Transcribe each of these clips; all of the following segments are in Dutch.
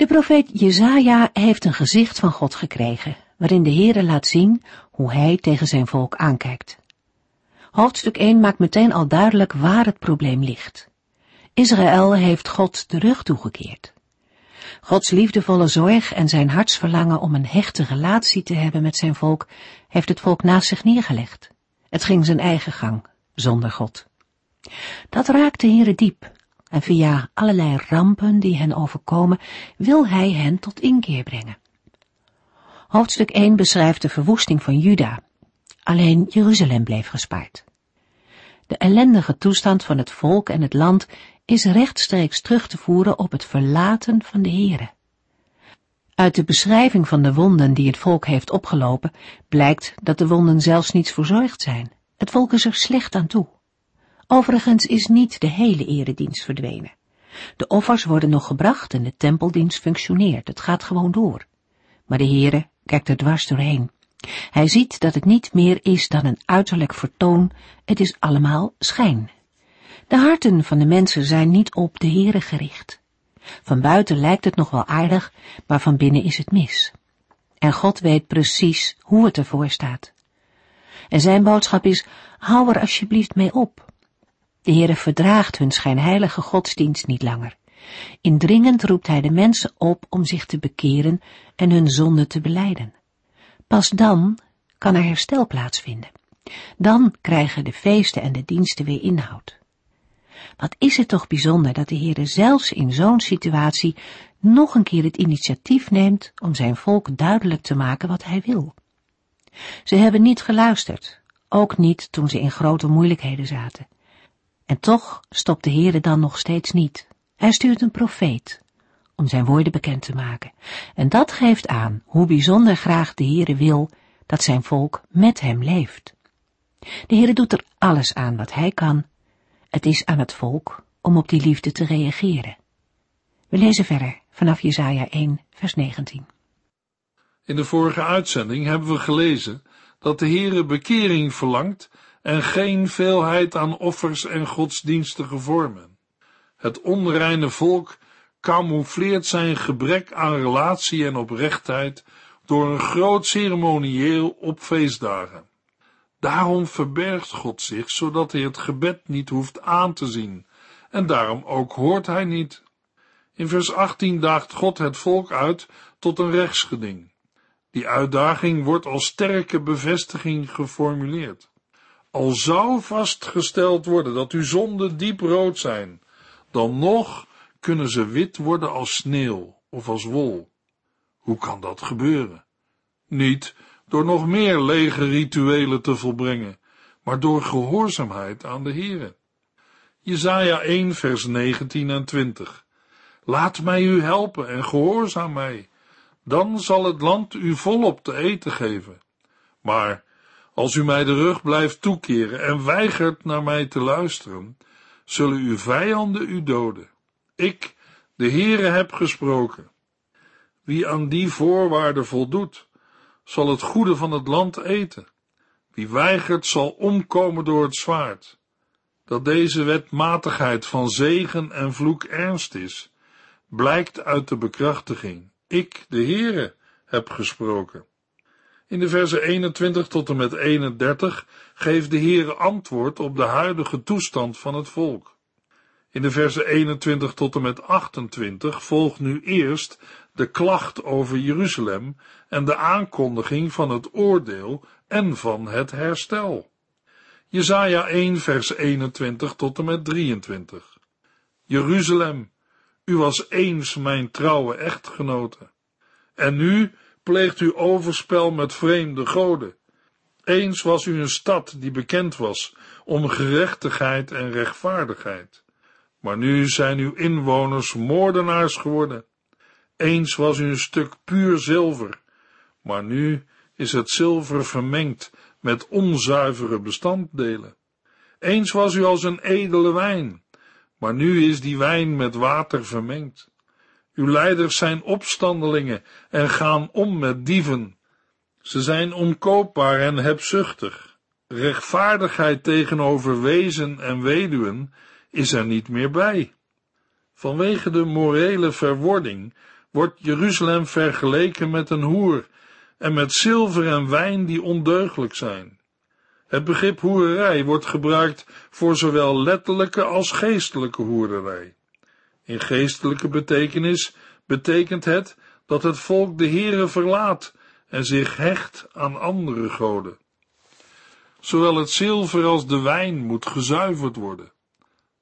De profeet Jezaja heeft een gezicht van God gekregen, waarin de Heere laat zien hoe hij tegen zijn volk aankijkt. Hoofdstuk 1 maakt meteen al duidelijk waar het probleem ligt. Israël heeft God de rug toegekeerd. Gods liefdevolle zorg en zijn hartsverlangen om een hechte relatie te hebben met zijn volk heeft het volk naast zich neergelegd. Het ging zijn eigen gang, zonder God. Dat raakt de Heere diep en via allerlei rampen die hen overkomen wil hij hen tot inkeer brengen. Hoofdstuk 1 beschrijft de verwoesting van Juda. Alleen Jeruzalem bleef gespaard. De ellendige toestand van het volk en het land is rechtstreeks terug te voeren op het verlaten van de Here. Uit de beschrijving van de wonden die het volk heeft opgelopen, blijkt dat de wonden zelfs niet verzorgd zijn. Het volk is er slecht aan toe. Overigens is niet de hele eredienst verdwenen. De offers worden nog gebracht en de tempeldienst functioneert. Het gaat gewoon door. Maar de Heere kijkt er dwars doorheen. Hij ziet dat het niet meer is dan een uiterlijk vertoon, het is allemaal schijn. De harten van de mensen zijn niet op de Heere gericht. Van buiten lijkt het nog wel aardig, maar van binnen is het mis. En God weet precies hoe het ervoor staat. En zijn boodschap is, hou er alsjeblieft mee op. De Heere verdraagt hun schijnheilige godsdienst niet langer. Indringend roept hij de mensen op om zich te bekeren en hun zonde te beleiden. Pas dan kan er herstel plaatsvinden. Dan krijgen de feesten en de diensten weer inhoud. Wat is het toch bijzonder dat de Heere zelfs in zo'n situatie nog een keer het initiatief neemt om zijn volk duidelijk te maken wat hij wil. Ze hebben niet geluisterd, ook niet toen ze in grote moeilijkheden zaten. En toch stopt de Heere dan nog steeds niet. Hij stuurt een profeet om zijn woorden bekend te maken. En dat geeft aan hoe bijzonder graag de Heere wil dat zijn volk met hem leeft. De Heere doet er alles aan wat hij kan. Het is aan het volk om op die liefde te reageren. We lezen verder vanaf Jesaja 1, vers 19. In de vorige uitzending hebben we gelezen dat de Heere bekering verlangt en geen veelheid aan offers en godsdienstige vormen. Het onreine volk camoufleert zijn gebrek aan relatie en oprechtheid door een groot ceremonieel op feestdagen. Daarom verbergt God zich, zodat hij het gebed niet hoeft aan te zien, en daarom ook hoort hij niet. In vers 18 daagt God het volk uit tot een rechtsgeding. Die uitdaging wordt als sterke bevestiging geformuleerd. Al zou vastgesteld worden dat uw zonden diep rood zijn, dan nog kunnen ze wit worden als sneeuw of als wol. Hoe kan dat gebeuren? Niet door nog meer lege rituelen te volbrengen, maar door gehoorzaamheid aan de Heere. Jezaja 1 vers 19 en 20 Laat mij u helpen en gehoorzaam mij, dan zal het land u volop te eten geven. Maar als u mij de rug blijft toekeren en weigert naar mij te luisteren, zullen uw vijanden u doden. Ik, de Heere, heb gesproken. Wie aan die voorwaarden voldoet, zal het goede van het land eten. Wie weigert, zal omkomen door het zwaard. Dat deze wetmatigheid van zegen en vloek ernst is, blijkt uit de bekrachtiging. Ik, de Heere, heb gesproken. In de versen 21 tot en met 31 geeft de Heere antwoord op de huidige toestand van het volk. In de versen 21 tot en met 28 volgt nu eerst de klacht over Jeruzalem en de aankondiging van het oordeel en van het herstel. Jesaja 1 vers 21 tot en met 23. Jeruzalem, u was eens mijn trouwe echtgenote. En nu pleegt u overspel met vreemde goden. Eens was u een stad die bekend was om gerechtigheid en rechtvaardigheid. Maar nu zijn uw inwoners moordenaars geworden. Eens was u een stuk puur zilver, maar nu is het zilver vermengd met onzuivere bestanddelen. Eens was u als een edele wijn, maar nu is die wijn met water vermengd. Uw leiders zijn opstandelingen en gaan om met dieven. Ze zijn onkoopbaar en hebzuchtig. Rechtvaardigheid tegenover wezen en weduwen is er niet meer bij. Vanwege de morele verwording wordt Jeruzalem vergeleken met een hoer en met zilver en wijn die ondeugelijk zijn. Het begrip hoererij wordt gebruikt voor zowel letterlijke als geestelijke hoererij. In geestelijke betekenis betekent het dat het volk de Heere verlaat en zich hecht aan andere goden. Zowel het zilver als de wijn moet gezuiverd worden.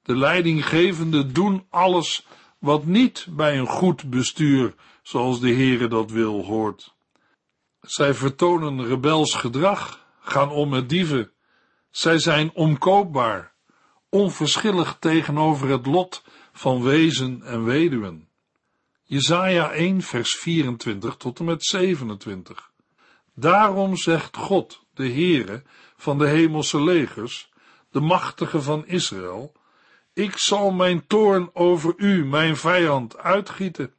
De leidinggevenden doen alles wat niet bij een goed bestuur, zoals de Heere dat wil, hoort. Zij vertonen rebels gedrag, gaan om met dieven. Zij zijn onkoopbaar, onverschillig tegenover het lot van wezen en weduwen. Jesaja 1 vers 24 tot en met 27. Daarom zegt God, de Heere van de hemelse legers, de machtige van Israël, ik zal mijn toorn over u, mijn vijand, uitgieten.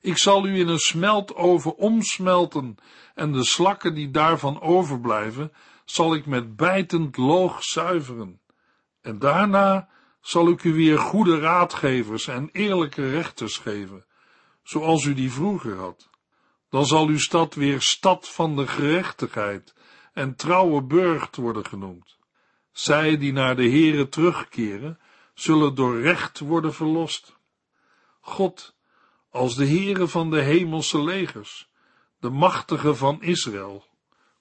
Ik zal u in een smeltoven omsmelten, en de slakken die daarvan overblijven, zal ik met bijtend loog zuiveren. En daarna zal ik u weer goede raadgevers en eerlijke rechters geven, zoals u die vroeger had. Dan zal uw stad weer stad van de gerechtigheid en trouwe burcht worden genoemd. Zij die naar de Heere terugkeren, zullen door recht worden verlost. God, als de Heere van de hemelse legers, de machtige van Israël,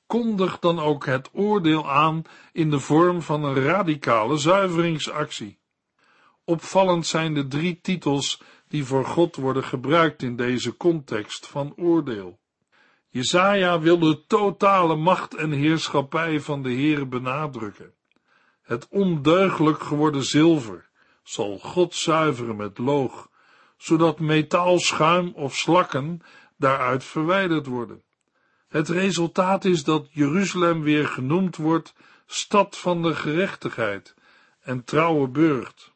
kondigt dan ook het oordeel aan in de vorm van een radicale zuiveringsactie. Opvallend zijn de drie titels die voor God worden gebruikt in deze context van oordeel. Jezaja wil de totale macht en heerschappij van de Heere benadrukken. Het ondeugelijk geworden zilver zal God zuiveren met loog, zodat metaalschuim of slakken daaruit verwijderd worden. Het resultaat is dat Jeruzalem weer genoemd wordt stad van de gerechtigheid en trouwe burcht.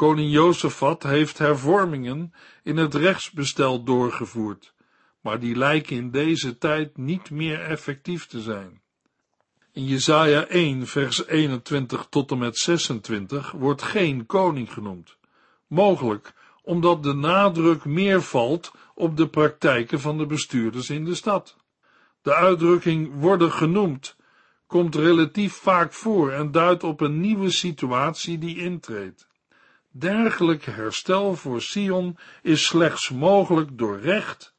Koning Jozefat heeft hervormingen in het rechtsbestel doorgevoerd, maar die lijken in deze tijd niet meer effectief te zijn. In Jesaja 1 vers 21 tot en met 26 wordt geen koning genoemd, mogelijk omdat de nadruk meer valt op de praktijken van de bestuurders in de stad. De uitdrukking worden genoemd komt relatief vaak voor en duidt op een nieuwe situatie die intreedt. Dergelijk herstel voor Sion is slechts mogelijk door recht,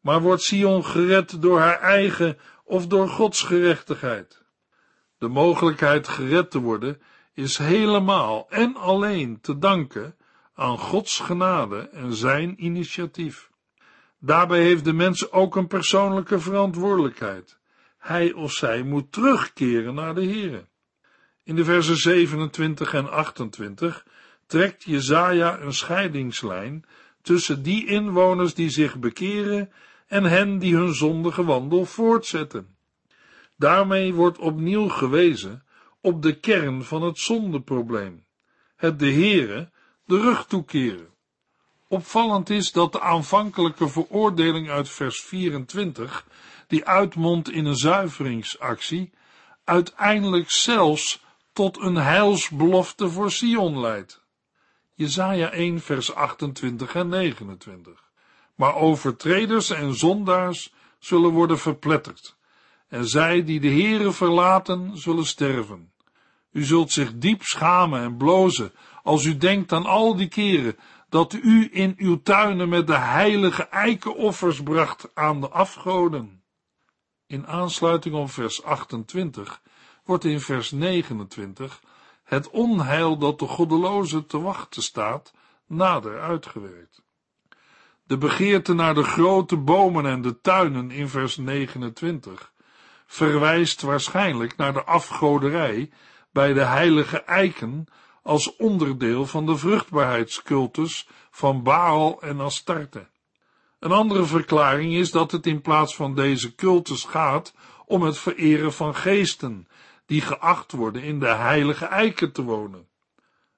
maar wordt Sion gered door haar eigen of door Gods gerechtigheid? De mogelijkheid gered te worden is helemaal en alleen te danken aan Gods genade en zijn initiatief. Daarbij heeft de mens ook een persoonlijke verantwoordelijkheid. Hij of zij moet terugkeren naar de Here. In de versen 27 en 28 trekt Jezaja een scheidingslijn tussen die inwoners die zich bekeren en hen die hun zondige wandel voortzetten. Daarmee wordt opnieuw gewezen op de kern van het zondeprobleem, het de Here de rug toekeren. Opvallend is dat de aanvankelijke veroordeling uit vers 24, die uitmondt in een zuiveringsactie, uiteindelijk zelfs tot een heilsbelofte voor Sion leidt. Jesaja 1 vers 28 en 29. Maar overtreders en zondaars zullen worden verpletterd, en zij die de Heere verlaten, zullen sterven. U zult zich diep schamen en blozen, als u denkt aan al die keren dat u in uw tuinen met de heilige eikenoffers bracht aan de afgoden. In aansluiting op vers 28 wordt in vers 29 het onheil dat de goddeloze te wachten staat nader uitgewerkt. De begeerte naar de grote bomen en de tuinen in vers 29 verwijst waarschijnlijk naar de afgoderij bij de heilige eiken als onderdeel van de vruchtbaarheidscultus van Baal en Astarte. Een andere verklaring is dat het in plaats van deze cultus gaat om het vereren van geesten, die geacht worden in de heilige eiken te wonen.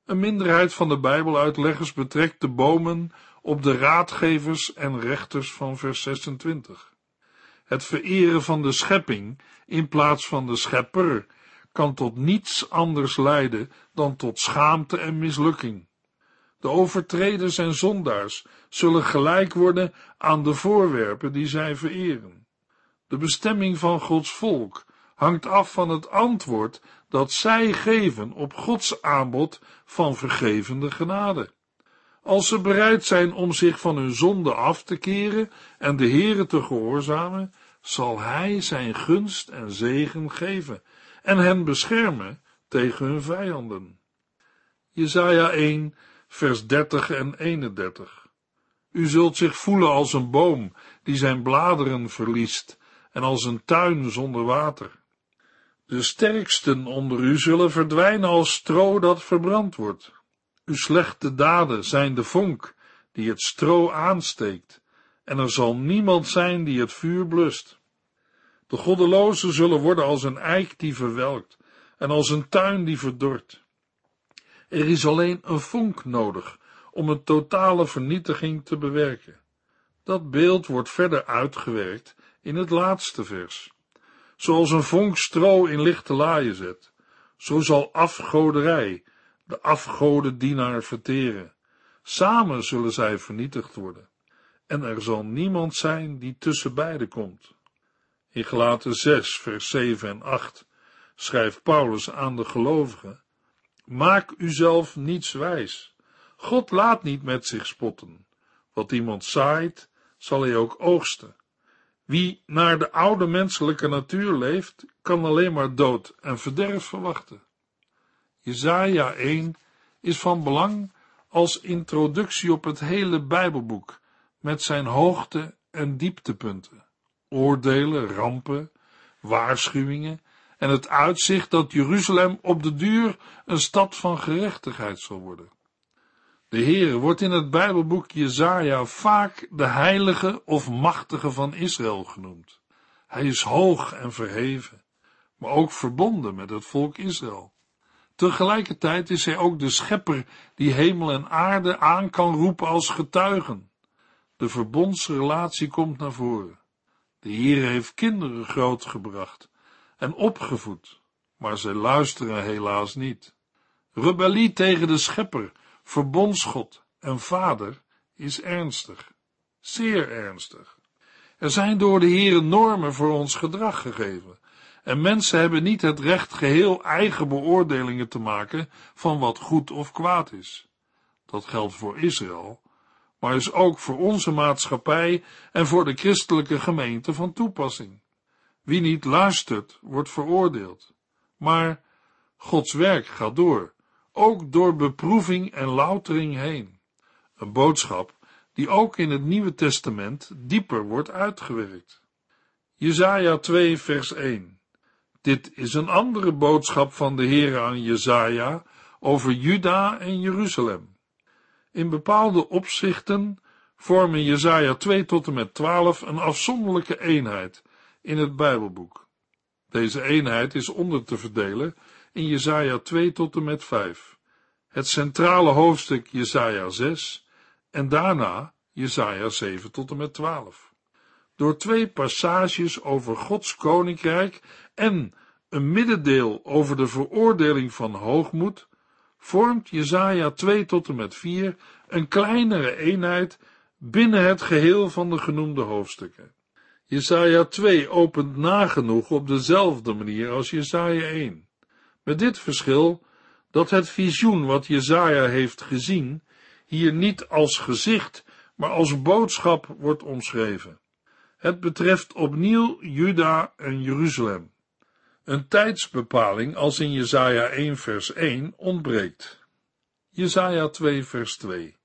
Een minderheid van de Bijbeluitleggers betrekt de bomen op de raadgevers en rechters van vers 26. Het vereren van de schepping in plaats van de schepper kan tot niets anders leiden dan tot schaamte en mislukking. De overtreders en zondaars zullen gelijk worden aan de voorwerpen die zij vereren. De bestemming van Gods volk hangt af van het antwoord dat zij geven op Gods aanbod van vergevende genade. Als ze bereid zijn om zich van hun zonde af te keren en de Heere te gehoorzamen, zal Hij zijn gunst en zegen geven en hen beschermen tegen hun vijanden. Jesaja 1, vers 30 en 31. U zult zich voelen als een boom die zijn bladeren verliest en als een tuin zonder water. De sterksten onder u zullen verdwijnen als stro dat verbrand wordt. Uw slechte daden zijn de vonk die het stro aansteekt, en er zal niemand zijn die het vuur blust. De goddelozen zullen worden als een eik die verwelkt en als een tuin die verdort. Er is alleen een vonk nodig om een totale vernietiging te bewerken. Dat beeld wordt verder uitgewerkt in het laatste vers. Zoals een vonk stro in lichte laaien zet, zo zal afgoderij de afgodendienaar verteren. Samen zullen zij vernietigd worden, en er zal niemand zijn die tussen beiden komt. In Gelaten 6, vers 7 en 8 schrijft Paulus aan de gelovigen: Maak uzelf niets wijs. God laat niet met zich spotten. Wat iemand zaait, zal hij ook oogsten. Wie naar de oude menselijke natuur leeft, kan alleen maar dood en verderf verwachten. Jezaja 1 is van belang als introductie op het hele Bijbelboek met zijn hoogte- en dieptepunten, oordelen, rampen, waarschuwingen en het uitzicht dat Jeruzalem op de duur een stad van gerechtigheid zal worden. De Heere wordt in het Bijbelboek Jezaja vaak de heilige of machtige van Israël genoemd. Hij is hoog en verheven, maar ook verbonden met het volk Israël. Tegelijkertijd is hij ook de schepper die hemel en aarde aan kan roepen als getuigen. De verbondsrelatie komt naar voren. De Heer heeft kinderen grootgebracht en opgevoed, maar zij luisteren helaas niet. Rebellie tegen de schepper, verbondsgod en vader is ernstig, zeer ernstig. Er zijn door de Heere normen voor ons gedrag gegeven, en mensen hebben niet het recht geheel eigen beoordelingen te maken van wat goed of kwaad is. Dat geldt voor Israël, maar is ook voor onze maatschappij en voor de christelijke gemeente van toepassing. Wie niet luistert, wordt veroordeeld. Maar Gods werk gaat door, ook door beproeving en loutering heen. Een boodschap die ook in het Nieuwe Testament dieper wordt uitgewerkt. Jesaja 2 vers 1 Dit is een andere boodschap van de Heer aan Jesaja over Juda en Jeruzalem. In bepaalde opzichten vormen Jesaja 2 tot en met 12 een afzonderlijke eenheid in het Bijbelboek. Deze eenheid is onder te verdelen in Jesaja 2 tot en met 5, het centrale hoofdstuk Jesaja 6 en daarna Jesaja 7 tot en met 12. Door twee passages over Gods koninkrijk en een middendeel over de veroordeling van hoogmoed, vormt Jesaja 2 tot en met 4 een kleinere eenheid binnen het geheel van de genoemde hoofdstukken. Jesaja 2 opent nagenoeg op dezelfde manier als Jesaja 1. Met dit verschil dat het visioen wat Jesaja heeft gezien hier niet als gezicht, maar als boodschap wordt omschreven. Het betreft opnieuw Juda en Jeruzalem. Een tijdsbepaling als in Jesaja 1 vers 1 ontbreekt. Jesaja 2 vers 2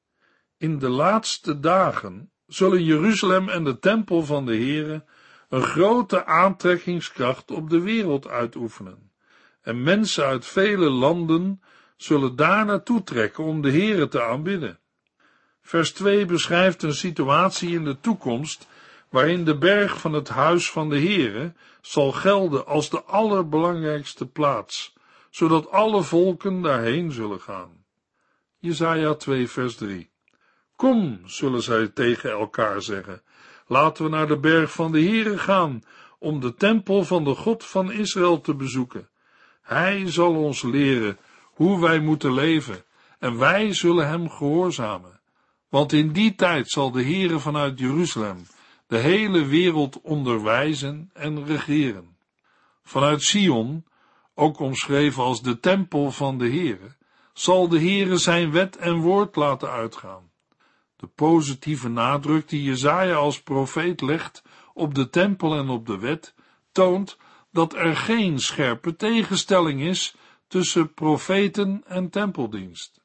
In de laatste dagen zullen Jeruzalem en de tempel van de Heere een grote aantrekkingskracht op de wereld uitoefenen. En mensen uit vele landen zullen daar naartoe trekken om de Heere te aanbidden. Vers 2 beschrijft een situatie in de toekomst waarin de berg van het huis van de Heere zal gelden als de allerbelangrijkste plaats, zodat alle volken daarheen zullen gaan. Jesaja 2 vers 3 Kom, zullen zij tegen elkaar zeggen, laten we naar de berg van de Heere gaan, om de tempel van de God van Israël te bezoeken. Hij zal ons leren hoe wij moeten leven, en wij zullen hem gehoorzamen. Want in die tijd zal de Heere vanuit Jeruzalem de hele wereld onderwijzen en regeren. Vanuit Sion, ook omschreven als de tempel van de Heere, zal de Heere zijn wet en woord laten uitgaan. De positieve nadruk die Jezaja als profeet legt op de tempel en op de wet, toont dat er geen scherpe tegenstelling is tussen profeten en tempeldienst.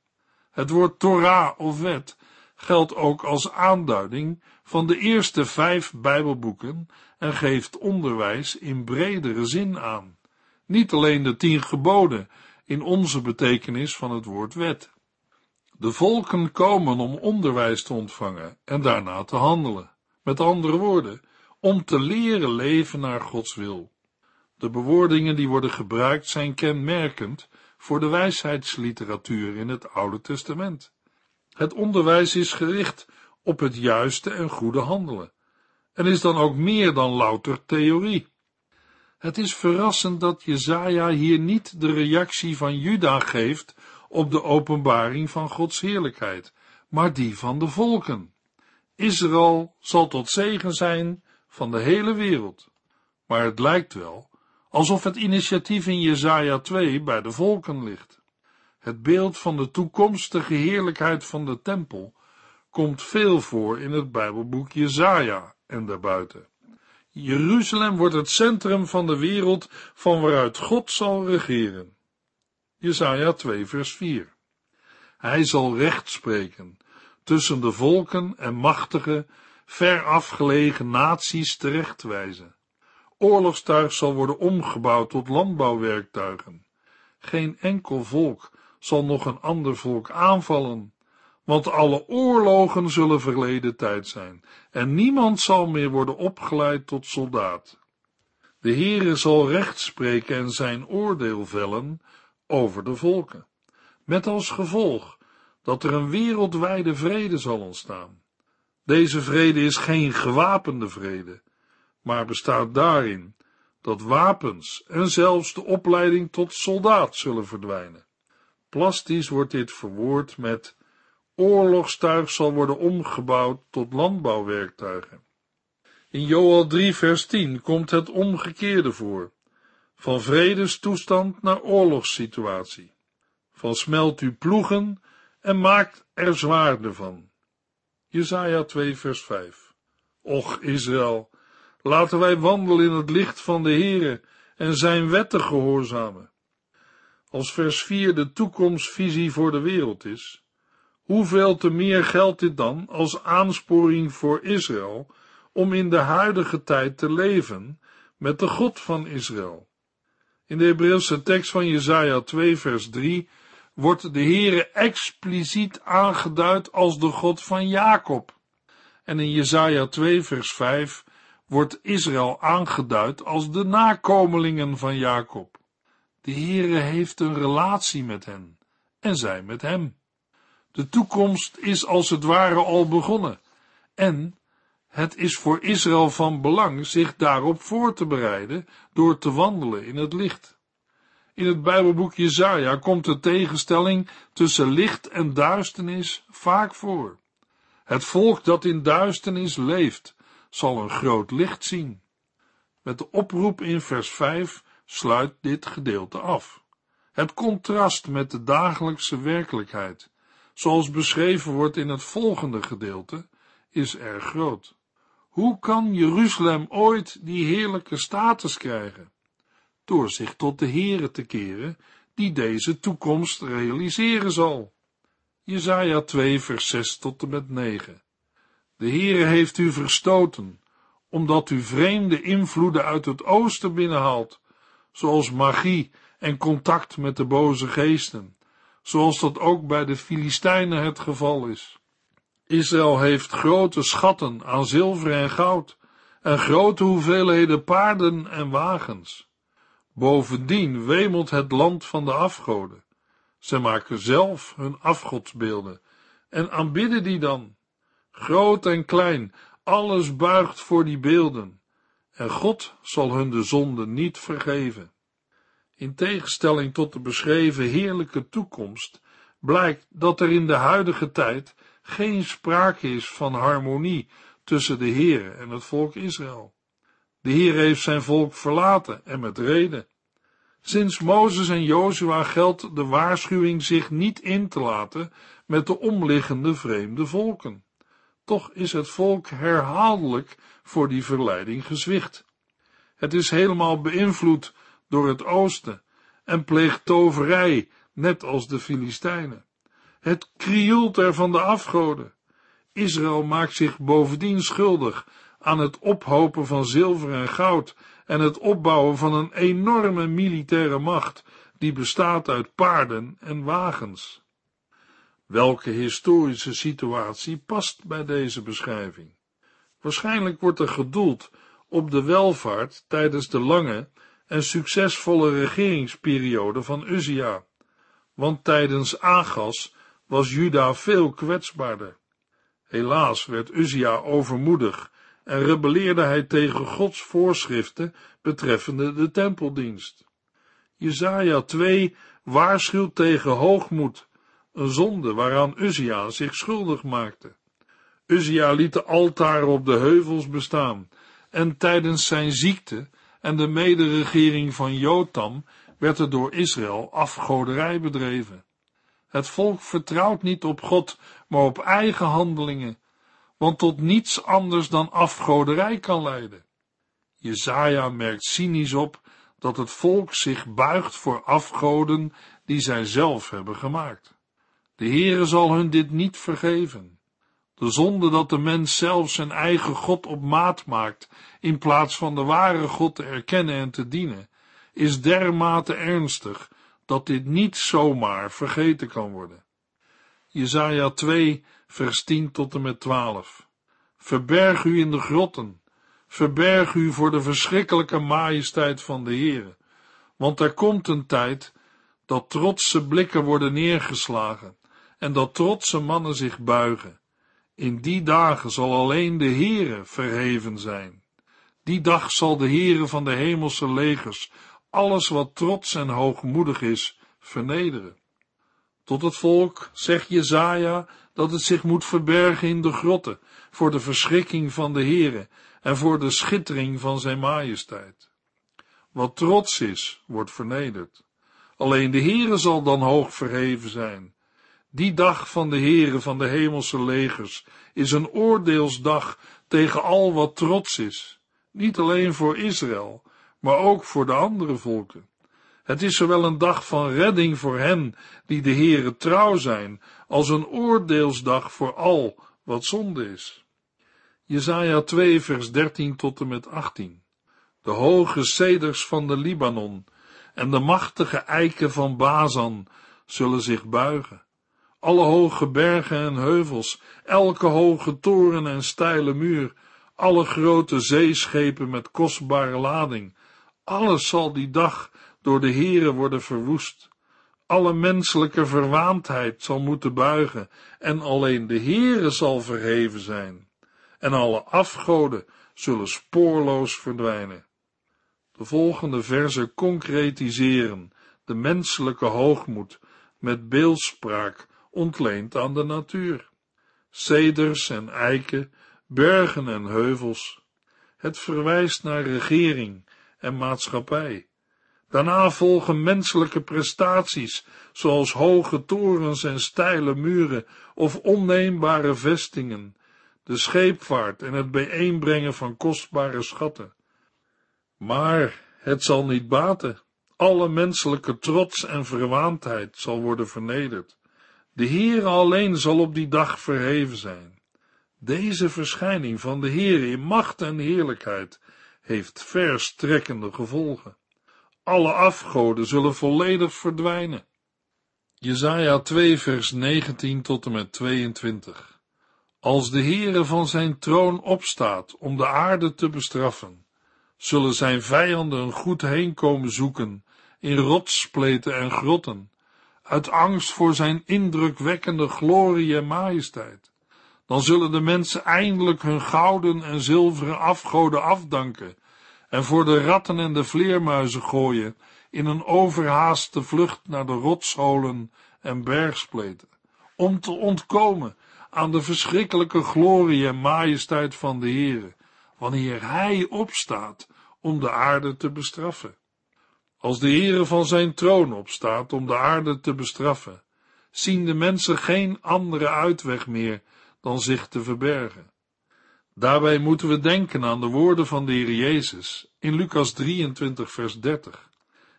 Het woord Torah of wet geldt ook als aanduiding van de eerste vijf Bijbelboeken en geeft onderwijs in bredere zin aan. Niet alleen de tien geboden in onze betekenis van het woord wet. De volken komen om onderwijs te ontvangen en daarna te handelen. Met andere woorden, om te leren leven naar Gods wil. De bewoordingen die worden gebruikt zijn kenmerkend voor de wijsheidsliteratuur in het Oude Testament. Het onderwijs is gericht op het juiste en goede handelen en is dan ook meer dan louter theorie. Het is verrassend dat Jezaja hier niet de reactie van Juda geeft op de openbaring van Gods heerlijkheid, maar die van de volken. Israël zal tot zegen zijn van de hele wereld. Maar het lijkt wel alsof het initiatief in Jesaja 2 bij de volken ligt. Het beeld van de toekomstige heerlijkheid van de tempel komt veel voor in het Bijbelboek Jesaja en daarbuiten. Jeruzalem wordt het centrum van de wereld van waaruit God zal regeren. Jesaja 2 vers 4 Hij zal recht spreken tussen de volken en machtige, ver afgelegen naties terechtwijzen. Oorlogstuig zal worden omgebouwd tot landbouwwerktuigen. Geen enkel volk zal nog een ander volk aanvallen, want alle oorlogen zullen verleden tijd zijn, en niemand zal meer worden opgeleid tot soldaat. De Heere zal recht spreken en zijn oordeel vellen over de volken, met als gevolg dat er een wereldwijde vrede zal ontstaan. Deze vrede is geen gewapende vrede, maar bestaat daarin dat wapens en zelfs de opleiding tot soldaat zullen verdwijnen. Plastisch wordt dit verwoord met oorlogstuig zal worden omgebouwd tot landbouwwerktuigen. In Joel 3 vers 10 komt het omgekeerde voor, van vredestoestand naar oorlogssituatie. Van smelt u ploegen en maakt er zwaarden van. Jesaja 2 vers 5 Och Israël, laten wij wandelen in het licht van de Heere en zijn wetten gehoorzamen. Als vers 4 de toekomstvisie voor de wereld is, hoeveel te meer geldt dit dan als aansporing voor Israël om in de huidige tijd te leven met de God van Israël. In de Hebreeuwse tekst van Jesaja 2 vers 3 wordt de Heere expliciet aangeduid als de God van Jacob. En in Jesaja 2 vers 5 wordt Israël aangeduid als de nakomelingen van Jacob. De Heere heeft een relatie met hen en zij met hem. De toekomst is als het ware al begonnen en het is voor Israël van belang zich daarop voor te bereiden door te wandelen in het licht. In het Bijbelboek Jezaja komt de tegenstelling tussen licht en duisternis vaak voor. Het volk dat in duisternis leeft, zal een groot licht zien. Met de oproep in vers 5 sluit dit gedeelte af. Het contrast met de dagelijkse werkelijkheid, zoals beschreven wordt in het volgende gedeelte, is erg groot. Hoe kan Jeruzalem ooit die heerlijke status krijgen? Door zich tot de Heere te keren, die deze toekomst realiseren zal. Jezaja 2 vers 6 tot en met 9 De Heere heeft u verstoten, omdat u vreemde invloeden uit het oosten binnenhaalt, zoals magie en contact met de boze geesten, zoals dat ook bij de Filistijnen het geval is. Israël heeft grote schatten aan zilver en goud en grote hoeveelheden paarden en wagens. Bovendien wemelt het land van de afgoden. Ze maken zelf hun afgodsbeelden en aanbidden die dan. Groot en klein, alles buigt voor die beelden. En God zal hun de zonde niet vergeven. In tegenstelling tot de beschreven heerlijke toekomst, blijkt dat er in de huidige tijd geen sprake is van harmonie tussen de Heere en het volk Israël. De Heer heeft zijn volk verlaten en met reden. Sinds Mozes en Jozua geldt de waarschuwing zich niet in te laten met de omliggende vreemde volken. Toch is het volk herhaaldelijk voor die verleiding gezwicht. Het is helemaal beïnvloed door het oosten en pleegt toverij, net als de Filistijnen. Het krioelt er van de afgoden. Israël maakt zich bovendien schuldig aan het ophopen van zilver en goud en het opbouwen van een enorme militaire macht die bestaat uit paarden en wagens. Welke historische situatie past bij deze beschrijving? Waarschijnlijk wordt er gedoeld op de welvaart tijdens de lange en succesvolle regeringsperiode van Uzia, want tijdens Agas was Juda veel kwetsbaarder. Helaas werd Uzia overmoedig en rebelleerde hij tegen Gods voorschriften betreffende de tempeldienst. Jezaja 2 waarschuwt tegen hoogmoed, een zonde waaraan Uzia zich schuldig maakte. Uzia liet de altaren op de heuvels bestaan en tijdens zijn ziekte en de mederegering van Jotam werd er door Israël afgoderij bedreven. Het volk vertrouwt niet op God, maar op eigen handelingen, want tot niets anders dan afgoderij kan leiden. Jezaja merkt cynisch op dat het volk zich buigt voor afgoden die zij zelf hebben gemaakt. De Heere zal hun dit niet vergeven. De zonde dat de mens zelf zijn eigen God op maat maakt, in plaats van de ware God te erkennen en te dienen, is dermate ernstig dat dit niet zomaar vergeten kan worden. Jezaja 2, vers 10 tot en met 12. Verberg u in de grotten, verberg u voor de verschrikkelijke majesteit van de Heere, want er komt een tijd dat trotse blikken worden neergeslagen en dat trotse mannen zich buigen. In die dagen zal alleen de Heere verheven zijn. Die dag zal de Heere van de hemelse legers alles wat trots en hoogmoedig is, vernederen. Tot het volk zegt Jezaja dat het zich moet verbergen in de grotten voor de verschrikking van de Heere en voor de schittering van zijn majesteit. Wat trots is, wordt vernederd. Alleen de Heere zal dan hoog verheven zijn. Die dag van de Heere van de hemelse legers is een oordeelsdag tegen al wat trots is, niet alleen voor Israël, maar ook voor de andere volken. Het is zowel een dag van redding voor hen die de Heere trouw zijn, als een oordeelsdag voor al wat zonde is. Jesaja 2 vers 13 tot en met 18 De hoge ceders van de Libanon en de machtige eiken van Bazan zullen zich buigen. Alle hoge bergen en heuvels, elke hoge toren en steile muur, alle grote zeeschepen met kostbare lading, alles zal die dag door de Heere worden verwoest. Alle menselijke verwaandheid zal moeten buigen en alleen de Heere zal verheven zijn. En alle afgoden zullen spoorloos verdwijnen. De volgende verse concretiseren de menselijke hoogmoed met beeldspraak ontleend aan de natuur. Ceders en eiken, bergen en heuvels. Het verwijst naar regering en maatschappij. Daarna volgen menselijke prestaties, zoals hoge torens en steile muren of onneembare vestingen, de scheepvaart en het bijeenbrengen van kostbare schatten. Maar het zal niet baten. Alle menselijke trots en verwaandheid zal worden vernederd. De Heere alleen zal op die dag verheven zijn. Deze verschijning van de Heere in macht en heerlijkheid heeft verstrekkende gevolgen. Alle afgoden zullen volledig verdwijnen. Jezaja 2 vers 19 tot en met 22 Als de Heere van zijn troon opstaat om de aarde te bestraffen, zullen zijn vijanden een goed heenkomen zoeken in rotsspleten en grotten, uit angst voor zijn indrukwekkende glorie en majesteit. Dan zullen de mensen eindelijk hun gouden en zilveren afgoden afdanken en voor de ratten en de vleermuizen gooien in een overhaaste vlucht naar de rotsholen en bergspleten, om te ontkomen aan de verschrikkelijke glorie en majesteit van de Heere, wanneer Hij opstaat om de aarde te bestraffen. Als de Heere van zijn troon opstaat om de aarde te bestraffen, zien de mensen geen andere uitweg meer dan zich te verbergen. Daarbij moeten we denken aan de woorden van de Heer Jezus in Lucas 23 vers 30.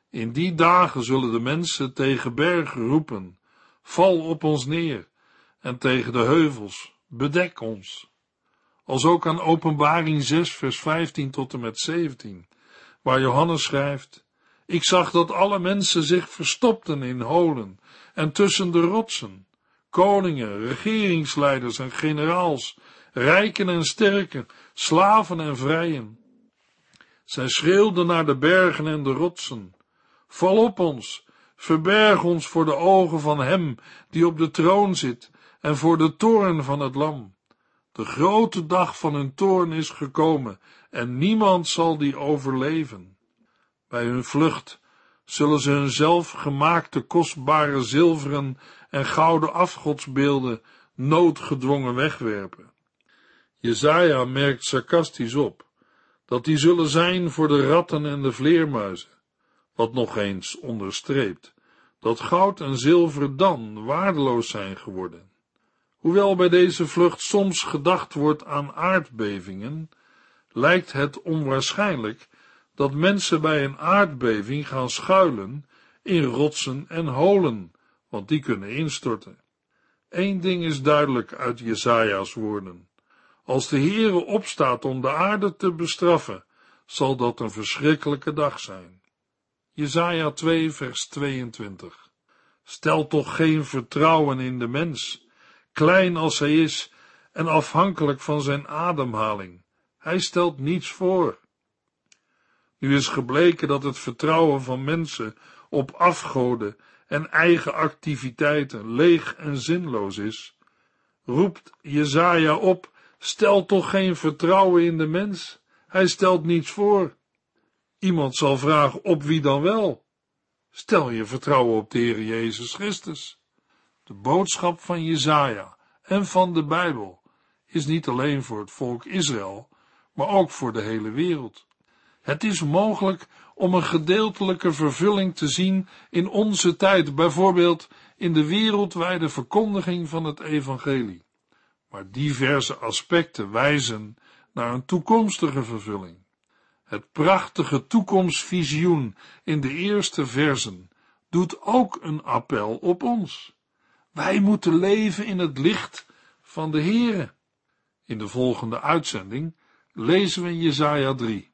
In die dagen zullen de mensen tegen bergen roepen, val op ons neer, en tegen de heuvels, bedek ons. Als ook aan openbaring 6 vers 15 tot en met 17, waar Johannes schrijft, ik zag dat alle mensen zich verstopten in holen en tussen de rotsen, koningen, regeringsleiders en generaals, rijken en sterken, slaven en vrijen. Zij schreeuwden naar de bergen en de rotsen, val op ons, verberg ons voor de ogen van hem die op de troon zit en voor de toorn van het lam. De grote dag van hun toorn is gekomen en niemand zal die overleven. Bij hun vlucht zullen ze hun zelfgemaakte kostbare zilveren en gouden afgodsbeelden noodgedwongen wegwerpen. Jezaja merkt sarcastisch op dat die zullen zijn voor de ratten en de vleermuizen, wat nog eens onderstreept dat goud en zilver dan waardeloos zijn geworden. Hoewel bij deze vlucht soms gedacht wordt aan aardbevingen, lijkt het onwaarschijnlijk dat mensen bij een aardbeving gaan schuilen in rotsen en holen, want die kunnen instorten. Eén ding is duidelijk uit Jesaja's woorden. Als de Heere opstaat om de aarde te bestraffen, zal dat een verschrikkelijke dag zijn. Jesaja 2 vers 22 Stel toch geen vertrouwen in de mens, klein als hij is en afhankelijk van zijn ademhaling. Hij stelt niets voor. Nu is gebleken dat het vertrouwen van mensen op afgoden en eigen activiteiten leeg en zinloos is, roept Jezaja op, stel toch geen vertrouwen in de mens, hij stelt niets voor. Iemand zal vragen, op wie dan wel? Stel je vertrouwen op de Heer Jezus Christus. De boodschap van Jezaja en van de Bijbel is niet alleen voor het volk Israël, maar ook voor de hele wereld. Het is mogelijk om een gedeeltelijke vervulling te zien in onze tijd, bijvoorbeeld in de wereldwijde verkondiging van het evangelie. Maar diverse aspecten wijzen naar een toekomstige vervulling. Het prachtige toekomstvisioen in de eerste versen doet ook een appel op ons. Wij moeten leven in het licht van de Here. In de volgende uitzending lezen we in Jesaja 3.